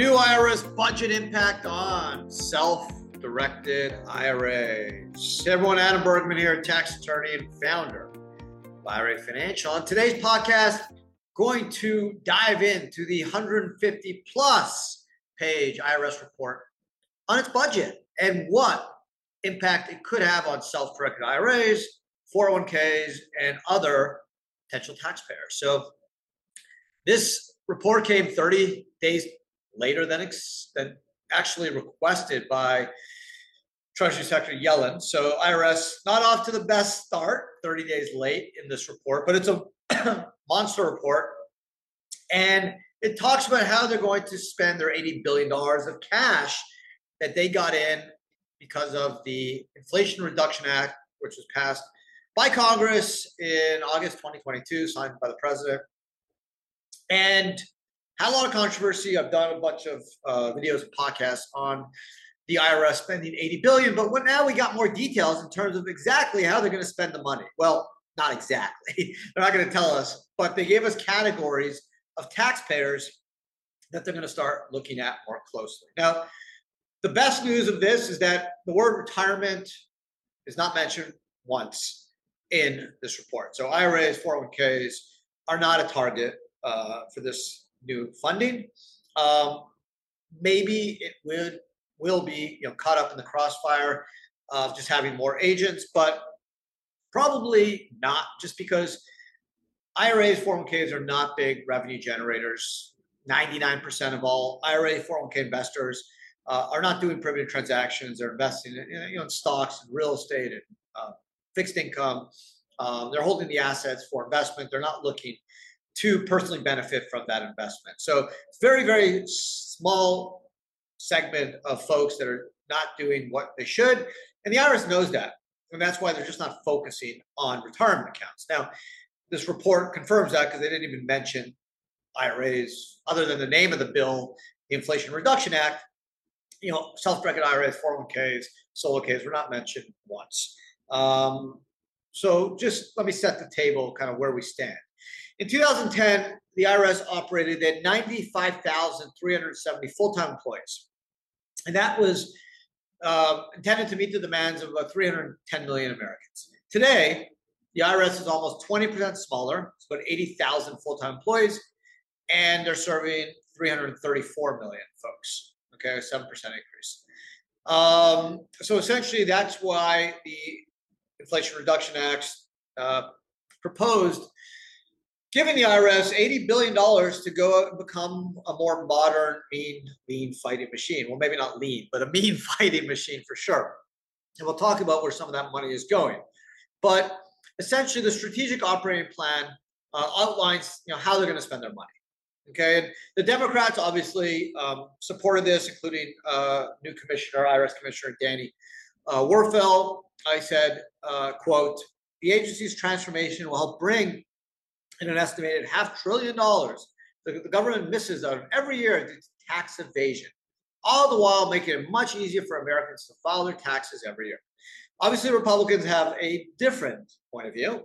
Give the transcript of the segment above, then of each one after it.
New IRS budget impact on self directed IRAs. Hey everyone, Adam Bergman here, tax attorney and founder of IRA Financial. On today's podcast, going to dive into the 150 plus page IRS report on its budget and what impact it could have on self directed IRAs, 401ks, and other potential taxpayers. So, this report came 30 days later than, ex- than actually requested by Treasury Secretary Yellen. So IRS not off to the best start, 30 days late in this report, but it's a monster report. And it talks about how they're going to spend their $80 billion of cash that they got in because of the Inflation Reduction Act, which was passed by Congress in August 2022, signed by the president. And had a lot of controversy. I've done a bunch of uh, videos and podcasts on the IRS spending 80 billion, but what now we got more details in terms of exactly how they're going to spend the money. Well, not exactly. they're not going to tell us, but they gave us categories of taxpayers that they're going to start looking at more closely. Now, the best news of this is that the word retirement is not mentioned once in this report. So IRAs, 401ks are not a target uh, for this new funding. Um, maybe it would will be you know caught up in the crossfire of just having more agents, but probably not, just because IRAs, 401ks are not big revenue generators. 99% of all IRA 401k investors uh, are not doing private transactions. They're investing in, you know, in stocks and real estate and uh, fixed income. Um, they're holding the assets for investment. They're not looking to personally benefit from that investment. So it's very, very small segment of folks that are not doing what they should. And the IRS knows that. And that's why they're just not focusing on retirement accounts. Now, this report confirms that because they didn't even mention IRAs other than the name of the bill, the Inflation Reduction Act. You know, self-directed IRAs, 401ks, solo Ks were not mentioned once. Um, so just let me set the table kind of where we stand. In 2010, the IRS operated at 95,370 full-time employees. And that was uh, intended to meet the demands of about 310 million Americans. Today, the IRS is almost 20% smaller. It's about 80,000 full-time employees, and they're serving 334 million folks. Okay, a 7% increase. Um, so essentially, that's why the Inflation Reduction Act uh, proposed giving the IRS $80 billion to go out and become a more modern, mean, lean fighting machine. Well, maybe not lean, but a mean fighting machine for sure. And we'll talk about where some of that money is going. But essentially, the strategic operating plan uh, outlines you know, how they're going to spend their money. Okay, and the Democrats obviously um, supported this, including uh, new commissioner, IRS Commissioner Danny uh, Werfel. I said, uh, "quote The agency's transformation will help bring in an estimated half trillion dollars the, the government misses out every year due to tax evasion, all the while making it much easier for Americans to file their taxes every year. Obviously, Republicans have a different point of view,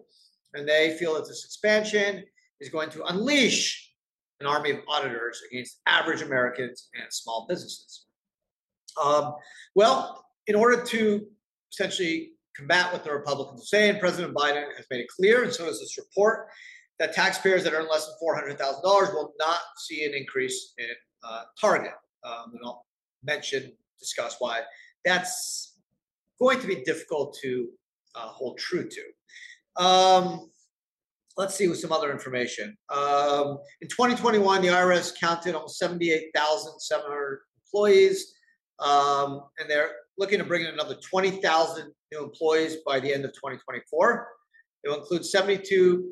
and they feel that this expansion is going to unleash an army of auditors against average Americans and small businesses. Um, well, in order to essentially combat what the Republicans are saying, President Biden has made it clear, and so does this report, that taxpayers that earn less than $400,000 will not see an increase in uh, target. Um, and I'll mention, discuss why that's going to be difficult to uh, hold true to. Um, let's see with some other information. Um, in 2021, the IRS counted almost 78,700 employees, um, and they're looking to bring in another 20,000 new employees by the end of 2024. It will include 72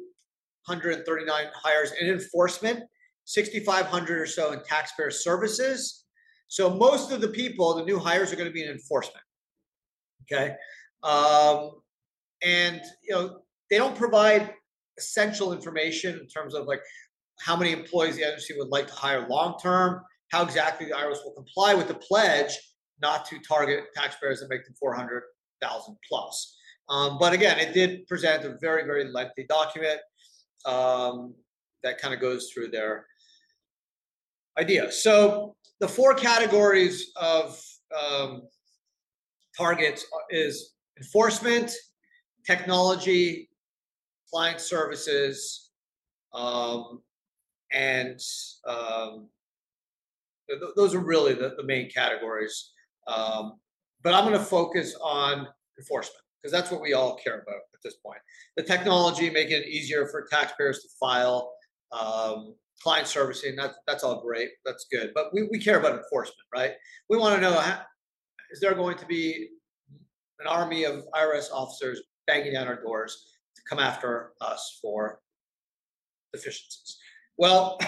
139 hires in enforcement, 6,500 or so in taxpayer services. So most of the people, the new hires, are going to be in enforcement. Okay, um, and you know they don't provide essential information in terms of like how many employees the agency would like to hire long term, how exactly the IRS will comply with the pledge not to target taxpayers that make them 400,000 plus. Um, but again, it did present a very, very lengthy document um, that kind of goes through their idea. So the four categories of um, targets is enforcement, technology, client services, um, and um, th- those are really the, the main categories. Um, but I'm going to focus on enforcement because that's what we all care about at this point. The technology making it easier for taxpayers to file, um, client servicing, that's that's all great, that's good. But we, we care about enforcement, right? We want to know how, is there going to be an army of IRS officers banging down our doors to come after us for deficiencies? Well,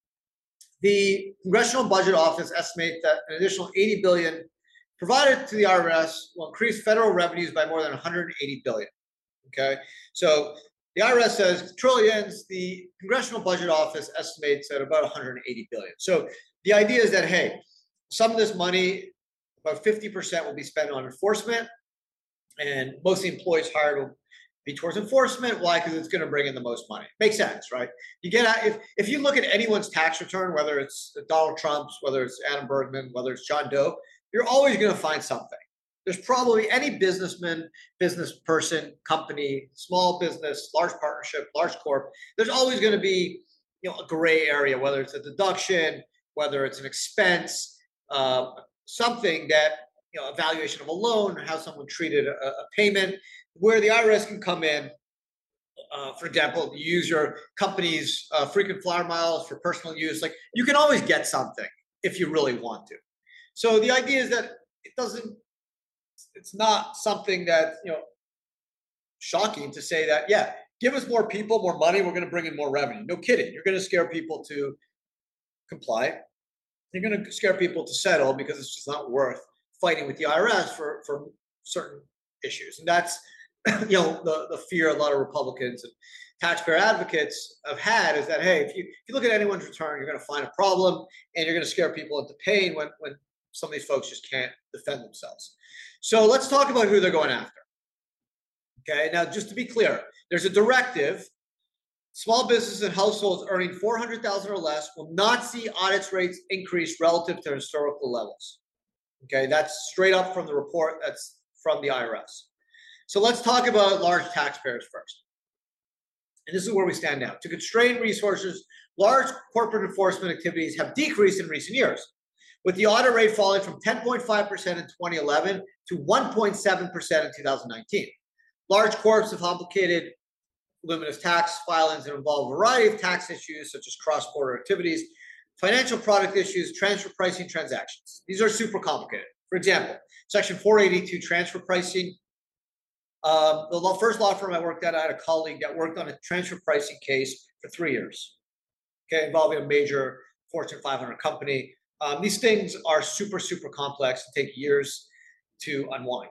the Congressional Budget Office estimates that an additional 80 billion provided to the IRS will increase federal revenues by more than 180 billion. Okay, so the IRS says trillions. The Congressional Budget Office estimates at about 180 billion. So the idea is that hey, some of this money, about 50% will be spent on enforcement, and most of the employees hired will be towards enforcement. Why? Because it's going to bring in the most money. Makes sense, right? You get out if if you look at anyone's tax return, whether it's Donald Trump's, whether it's Adam Bergman, whether it's John Doe, you're always going to find something. There's probably any businessman, business person, company, small business, large partnership, large corp. There's always going to be, you know, a gray area, whether it's a deduction, whether it's an expense, uh, something that you know, evaluation of a loan, how someone treated a, a payment, where the IRS can come in. Uh, for example, you use your company's uh, frequent flyer miles for personal use. Like you can always get something if you really want to. So the idea is that it doesn't, it's not something that, you know, shocking to say that, yeah, give us more people, more money, we're going to bring in more revenue. No kidding. You're going to scare people to comply. You're going to scare people to settle because it's just not worth fighting with the IRS for, for certain issues. And that's, you know, the, the fear a lot of Republicans and taxpayer advocates have had is that, hey, if you, if you look at anyone's return, you're going to find a problem and you're going to scare people into paying when, when some of these folks just can't defend themselves. So let's talk about who they're going after. Okay, now just to be clear, there's a directive. Small businesses and households earning 400,000 or less will not see audits rates increase relative to historical levels. Okay, that's straight up from the report that's from the IRS. So let's talk about large taxpayers first. And this is where we stand now. To constrain resources, large corporate enforcement activities have decreased in recent years with the audit rate falling from 10.5% in 2011 to 1.7% in 2019. Large corps have complicated luminous tax filings that involve a variety of tax issues such as cross-border activities, financial product issues, transfer pricing transactions. These are super complicated. For example, Section 482 transfer pricing. Um, the first law firm I worked at, I had a colleague that worked on a transfer pricing case for three years, okay, involving a major Fortune 500 company. Um, these things are super, super complex and take years to unwind.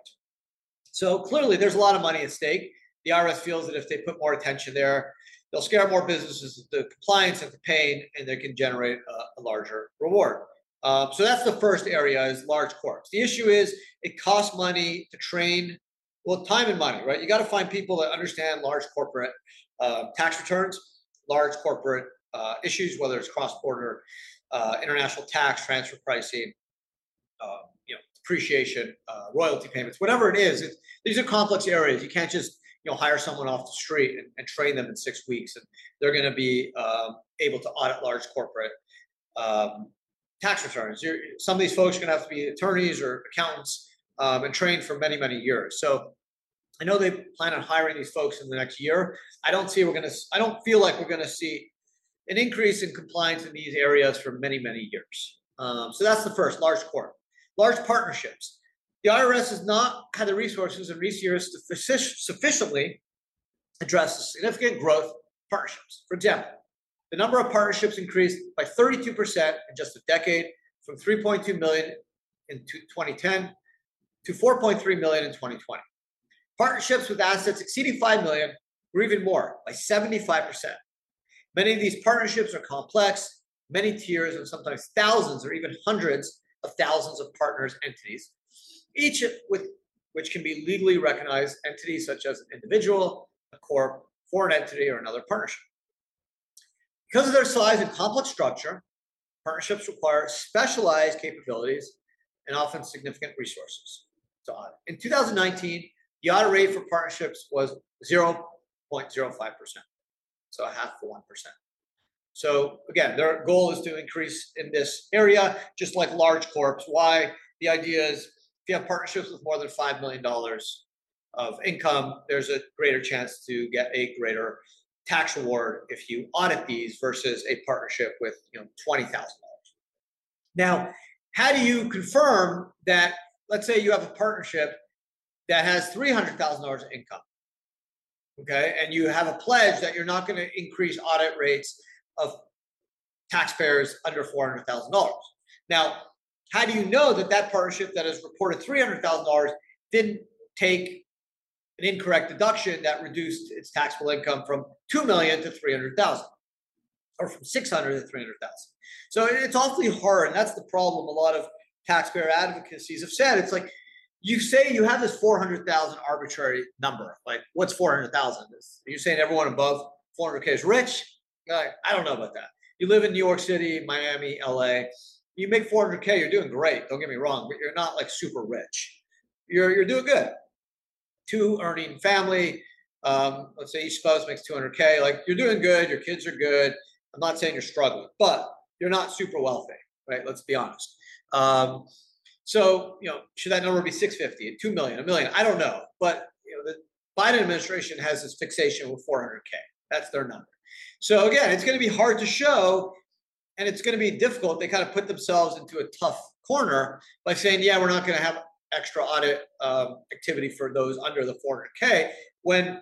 So clearly, there's a lot of money at stake. The IRS feels that if they put more attention there, they'll scare more businesses into compliance and to paying, and they can generate a, a larger reward. Um, so that's the first area is large corps. The issue is it costs money to train, well, time and money, right? You got to find people that understand large corporate uh, tax returns, large corporate uh, issues, whether it's cross-border uh, international tax, transfer pricing, uh, you know, depreciation, uh, royalty payments, whatever it is. these are complex areas. You can't just you know hire someone off the street and, and train them in six weeks, and they're going to be um, able to audit large corporate um, tax returns. You're, some of these folks are going to have to be attorneys or accountants um, and trained for many many years. So. I know they plan on hiring these folks in the next year. I don't see we're going to. I don't feel like we're going to see an increase in compliance in these areas for many, many years. Um, so that's the first large corp. Large partnerships. The IRS has not had the resources in recent years to sufficiently address the significant growth partnerships. For example, the number of partnerships increased by 32% in just a decade from 3.2 million in 2010 to 4.3 million in 2020. Partnerships with assets exceeding 5 million were even more by 75%. Many of these partnerships are complex, many tiers, and sometimes thousands or even hundreds of thousands of partners entities, each with which can be legally recognized entities such as an individual, a corp, foreign entity, or another partnership. Because of their size and complex structure, partnerships require specialized capabilities and often significant resources to audit. In 2019, the audit rate for partnerships was 0.05%, so a half of 1%. So again, their goal is to increase in this area, just like large corps. Why? The idea is if you have partnerships with more than $5 million of income, there's a greater chance to get a greater tax reward if you audit these versus a partnership with you know $20,000. Now, how do you confirm that, let's say you have a partnership that has $300,000 of income, okay, and you have a pledge that you're not going to increase audit rates of taxpayers under $400,000. Now, how do you know that that partnership that has reported $300,000 didn't take an incorrect deduction that reduced its taxable income from 2 million to 300,000 or from 600 to 300,000. So it's awfully hard and that's the problem a lot of taxpayer advocacies have said. It's like you say you have this 400,000 arbitrary number. Like what's 400,000? Are you saying everyone above 400k is rich? I don't know about that. You live in New York City, Miami, LA. You make 400k, you're doing great. Don't get me wrong, but you're not like super rich. You're you're doing good. Two earning family. Um, let's say each spouse makes 200k. Like you're doing good. Your kids are good. I'm not saying you're struggling, but you're not super wealthy, right? Let's be honest. Um, so you know, should that number be 650, 2 million, a million? I don't know, but you know, the Biden administration has this fixation with 400k. That's their number. So again, it's going to be hard to show and it's going to be difficult. They kind of put themselves into a tough corner by saying, yeah, we're not going to have extra audit um, activity for those under the 400K when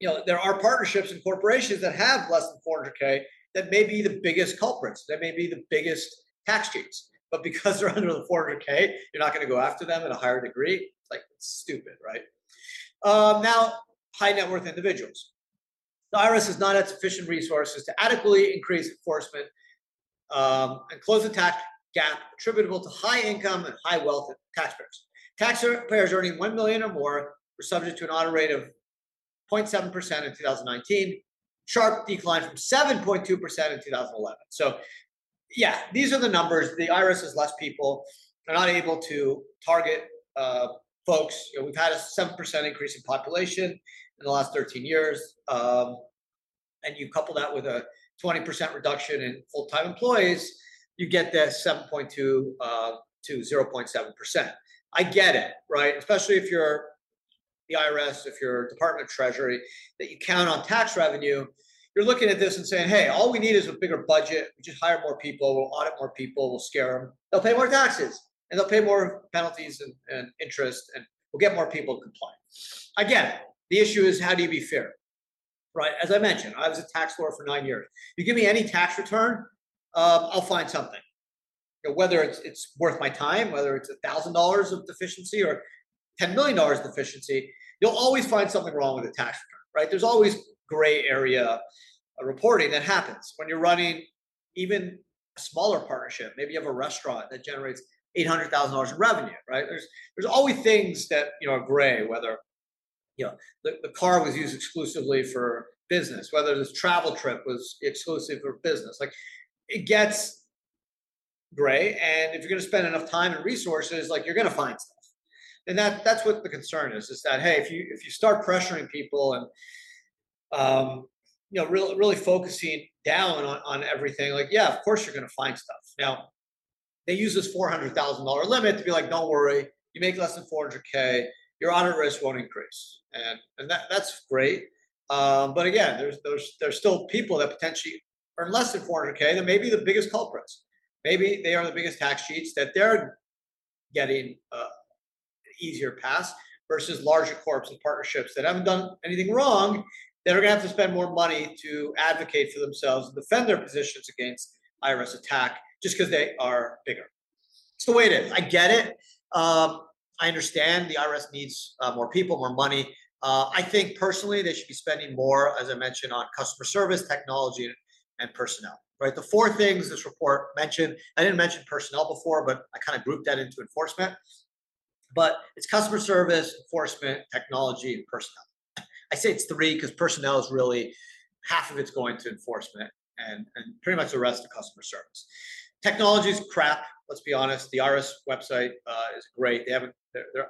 you know there are partnerships and corporations that have less than 400K that may be the biggest culprits, that may be the biggest tax cheats. But because they're under the 400K, you're not going to go after them at a higher degree. It's like it's stupid, right? Um, now, high net worth individuals. The IRS has not had sufficient resources to adequately increase enforcement um, and close the tax gap attributable to high income and high wealth taxpayers. Taxpayers earning 1 million or more were subject to an audit rate of 0.7% in 2019, sharp decline from 7.2% in 2011. So, yeah, these are the numbers. The IRS has less people. They're not able to target uh, folks. You know, we've had a 7% increase in population in the last 13 years. Um, and you couple that with a 20% reduction in full-time employees, you get that 7.2 uh, to 0.7%. I get it, right? Especially if you're the IRS, if you're Department of Treasury, that you count on tax revenue, you're looking at this and saying, hey, all we need is a bigger budget. We just hire more people, we'll audit more people, we'll scare them. They'll pay more taxes and they'll pay more penalties and, and interest, and we'll get more people to comply. It. The issue is how do you be fair? right? As I mentioned, I was a tax lawyer for nine years. You give me any tax return, um, I'll find something. You know, whether it's it's worth my time, whether it's a thousand dollars of deficiency or ten million dollars deficiency, you'll always find something wrong with a tax return, right? There's always gray area uh, reporting that happens when you're running even a smaller partnership. Maybe you have a restaurant that generates eight hundred thousand dollars in revenue, right? There's there's always things that you know are gray, whether you know, the, the car was used exclusively for business, whether this travel trip was exclusive for business. Like it gets gray. And if you're going to spend enough time and resources, like you're going to find stuff. And that that's what the concern is, is that, hey, if you, if you start pressuring people and, um, you know, really, really focusing down on, on everything, like, yeah, of course you're going to find stuff. Now, they use this $400,000 limit to be like, don't worry, you make less than 400K, your audit risk won't increase, and and that that's great. Um, but again, there's there's there's still people that potentially earn less than 400k that may be the biggest culprits. Maybe they are the biggest tax cheats that they're getting uh, easier pass versus larger corps and partnerships that haven't done anything wrong that are going to have to spend more money to advocate for themselves and defend their positions against IRS attack just because they are bigger. It's the way it is. I get it. Um, I understand the IRS needs uh, more people, more money. Uh, I think personally they should be spending more, as I mentioned, on customer service, technology, and personnel. Right, the four things this report mentioned. I didn't mention personnel before, but I kind of grouped that into enforcement. But it's customer service, enforcement, technology, and personnel. I say it's three because personnel is really half of it's going to enforcement, and, and pretty much the rest of customer service. Technology is crap. Let's be honest. The IRS website uh, is great. They haven't their, their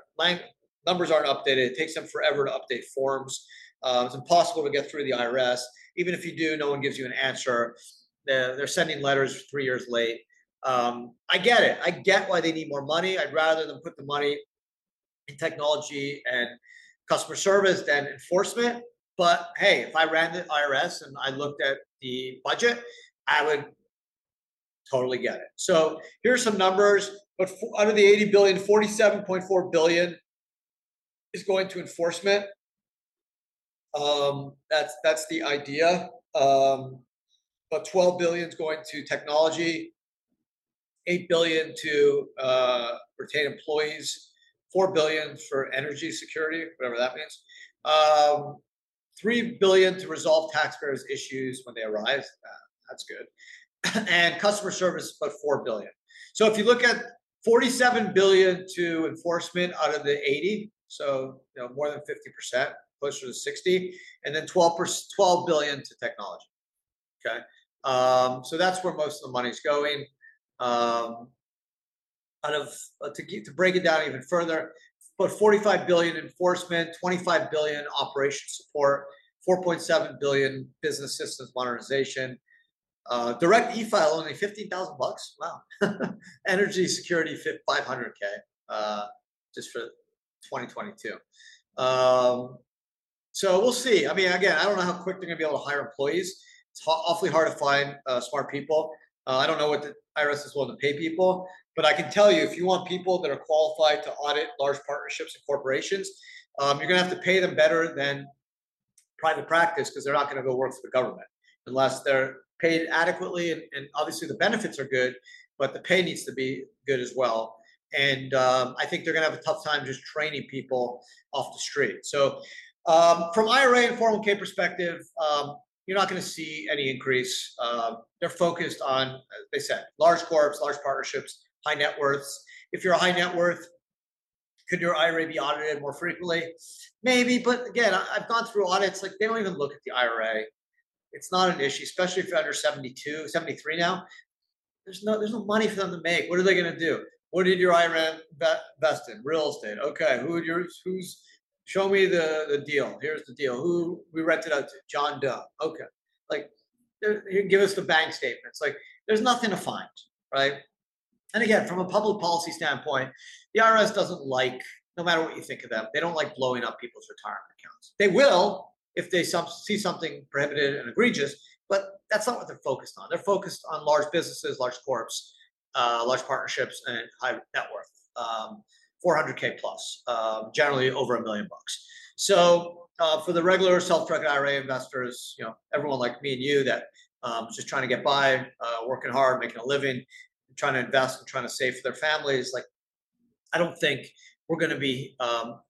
numbers aren't updated. It takes them forever to update forms. Uh, it's impossible to get through the IRS. Even if you do, no one gives you an answer. They're, they're sending letters three years late. Um, I get it. I get why they need more money. I'd rather them put the money in technology and customer service than enforcement. But hey, if I ran the IRS and I looked at the budget, I would totally get it. So here's some numbers. But of the 80 billion, 47.4 billion is going to enforcement. Um, that's that's the idea. Um, but 12 billion is going to technology, 8 billion to uh, retain employees, 4 billion for energy security, whatever that means. Um, 3 billion to resolve taxpayers' issues when they arise. Uh, that's good. and customer service but 4 billion. So if you look at 47 billion to enforcement out of the 80, so you know more than 50%, closer to 60, and then 12 12 billion to technology. Okay. Um, so that's where most of the money's going. Um, out of uh, to get, to break it down even further, but 45 billion enforcement, 25 billion operation support, 4.7 billion business systems modernization. Uh, direct e-file only 15,000 bucks. Wow. Energy security 500k uh, just for 2022. Um, so we'll see. I mean, again, I don't know how quick they're going to be able to hire employees. It's awfully hard to find uh, smart people. Uh, I don't know what the IRS is willing to pay people, but I can tell you if you want people that are qualified to audit large partnerships and corporations, um, you're going to have to pay them better than private practice because they're not going to go work for the government unless they're paid adequately. And, and, obviously, the benefits are good, but the pay needs to be good as well. And um, I think they're going to have a tough time just training people off the street. So, um, from IRA and 401k perspective, um, you're not going to see any increase. Uh, they're focused on, as they said, large corps, large partnerships, high net worths. If you're a high net worth, could your IRA be audited more frequently? Maybe, but again, I've gone through audits. Like they don't even look at the IRA. It's not an issue, especially if you're under 72, 73 now. There's no there's no money for them to make. What are they going to do? What did your IRA invest in? Real estate. Okay, who yours? Who's show me the the deal. Here's the deal. Who we rented out to? John Doe. Okay, like give us the bank statements. Like there's nothing to find, right? And again, from a public policy standpoint, the IRS doesn't like, no matter what you think of them, they don't like blowing up people's retirement accounts. They will if they see something prohibited and egregious, but that's not what they're focused on. They're focused on large businesses, large corps, uh, large partnerships, and high net worth. Um, 400k plus, um, generally over a million bucks. So uh, for the regular self-directed IRA investors, you know, everyone like me and you that um, just trying to get by, uh, working hard, making a living, trying to invest and trying to save for their families, like I don't think we're going to be um,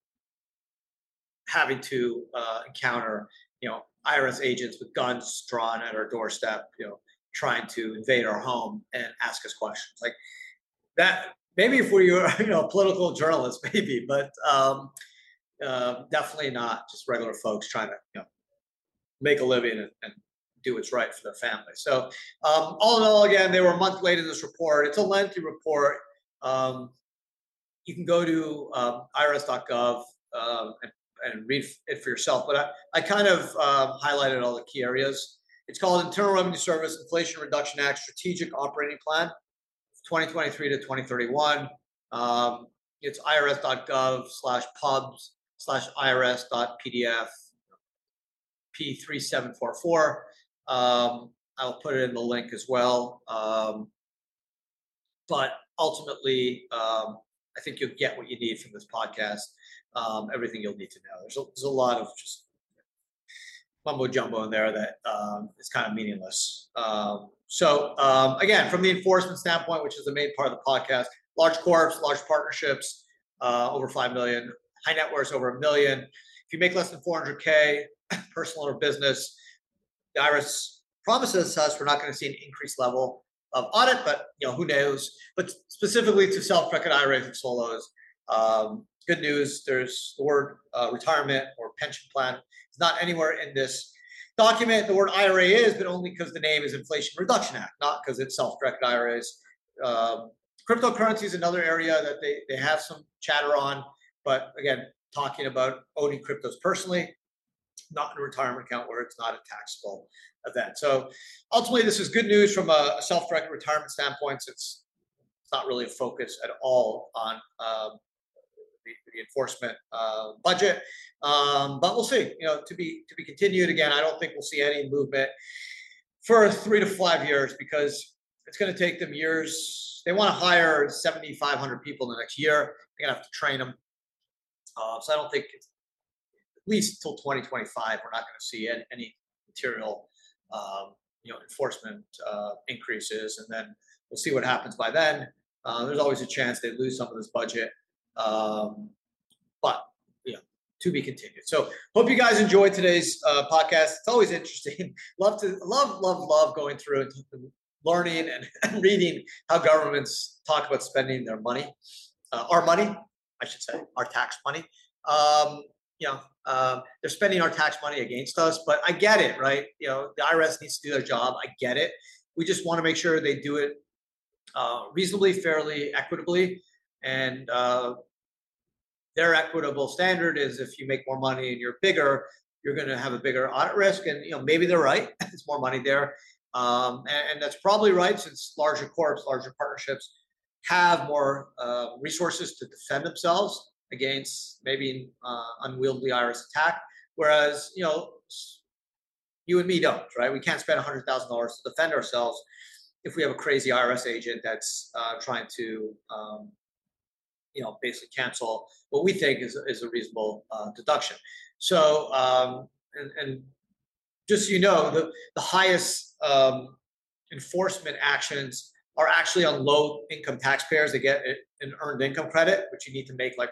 having to uh, encounter, you know, IRS agents with guns drawn at our doorstep, you know, trying to invade our home and ask us questions. Like that maybe if we were you know a political journalist maybe but um, uh, definitely not just regular folks trying to you know make a living and, and do what's right for their family so um, all in all again they were a month late in this report it's a lengthy report um, you can go to um, irs.gov um, and, and, read it for yourself but i, I kind of um, highlighted all the key areas it's called internal revenue service inflation reduction act strategic operating plan 2023 to 2031. Um, it's irs.gov slash pubs slash irs.pdf P3744. Um, I'll put it in the link as well. Um, but ultimately, um, I think you'll get what you need from this podcast. Um, everything you'll need to know. There's a, there's a lot of just mumbo jumbo in there that um, is kind of meaningless. Um, so um, again, from the enforcement standpoint, which is the main part of the podcast, large corps, large partnerships, uh, over five million, high net over a million. If you make less than 400k, personal or business, the IRS promises us we're not going to see an increased level of audit, but you know who knows. But specifically to self-directed IRAs and solos, um, good news. There's the word uh, retirement or pension plan. It's not anywhere in this document the word IRA is, but only because the name is Inflation Reduction Act, not because it's self-directed IRAs. Um, cryptocurrency is another area that they, they have some chatter on, but again, talking about owning cryptos personally, not in a retirement account where it's not a taxable event. So ultimately, this is good news from a, self-directed retirement standpoint. It's, it's not really a focus at all on um, the, the, enforcement uh, budget, um, but we'll see. You know, to be to be continued. Again, I don't think we'll see any movement for three to five years because it's going to take them years. They want to hire 7,500 people in the next year. They're going to have to train them. Uh, so I don't think least until 2025, we're not going to see any, material, um, you know, enforcement uh, increases, and then we'll see what happens by then. Uh, there's always a chance they lose some of this budget, um, but you know, to be continued. So, hope you guys enjoyed today's uh, podcast. It's always interesting. love to love love love going through and learning and, and reading how governments talk about spending their money, uh, our money, I should say, our tax money. Um, you know, um, they're spending our tax money against us. But I get it, right? You know, the IRS needs to do their job. I get it. We just want to make sure they do it uh, reasonably, fairly, equitably, and uh, their equitable standard is if you make more money and you're bigger, you're going to have a bigger audit risk. And you know, maybe they're right. It's more money there, um, and, and, that's probably right since larger corps, larger partnerships have more uh, resources to defend themselves against maybe uh, unwieldy IRS attack. Whereas, you know, you and me don't, right? We can't spend $100,000 to defend ourselves if we have a crazy IRS agent that's uh, trying to, um, you know, basically cancel what we think is, is a reasonable uh, deduction. So, um, and, and, just so you know, the, the highest um, enforcement actions are actually on low income taxpayers. They get an earned income credit, which you need to make like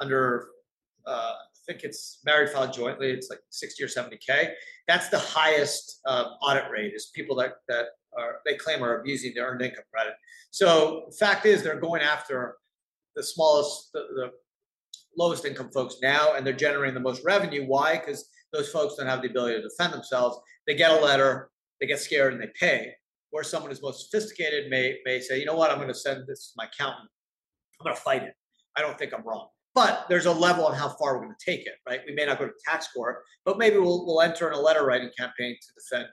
under uh, I think it's married filed jointly. It's like 60 or 70k. That's the highest uh, audit rate. Is people that that are they claim are abusing their earned income credit. So fact is they're going after the smallest, the, the lowest income folks now, and they're generating the most revenue. Why? Because those folks don't have the ability to defend themselves. They get a letter, they get scared, and they pay. Where someone who's most sophisticated may may say, you know what, I'm going to send this to my accountant. I'm going to fight it. I don't think I'm wrong. But there's a level on how far we're going to take it, right? We may not go to tax court, but maybe we'll, we'll enter in a letter writing campaign to defend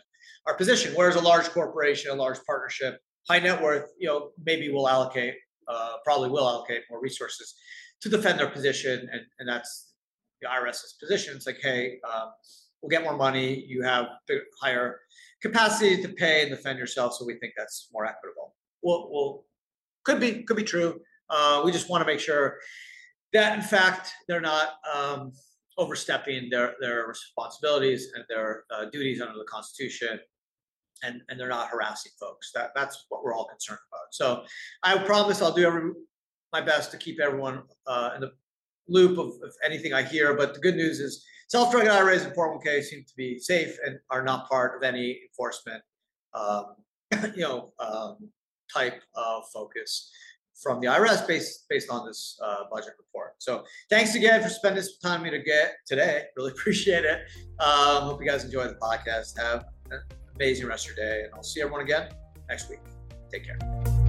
our position. Whereas a large corporation, a large partnership, high net worth, you know, maybe we'll allocate, uh, probably will allocate more resources to defend their position, and, and that's the IRS's position. It's like, hey, um, we'll get more money. You have higher capacity to pay and defend yourself, so we think that's more equitable. Well, well could be could be true. Uh, we just want to make sure that in fact they're not um, overstepping their their responsibilities and their uh, duties under the Constitution, and and they're not harassing folks. That that's what we're all concerned about. So I promise I'll do every my best to keep everyone uh, in the loop of, of, anything I hear. But the good news is self-directed IRAs and 401k seem to be safe and are not part of any enforcement, um, you know, um, type of focus from the IRS based based on this uh, budget report. So thanks again for spending some time with me to get today. Really appreciate it. Um, hope you guys enjoy the podcast. Have an amazing rest of your day, and I'll see everyone again next week. Take care.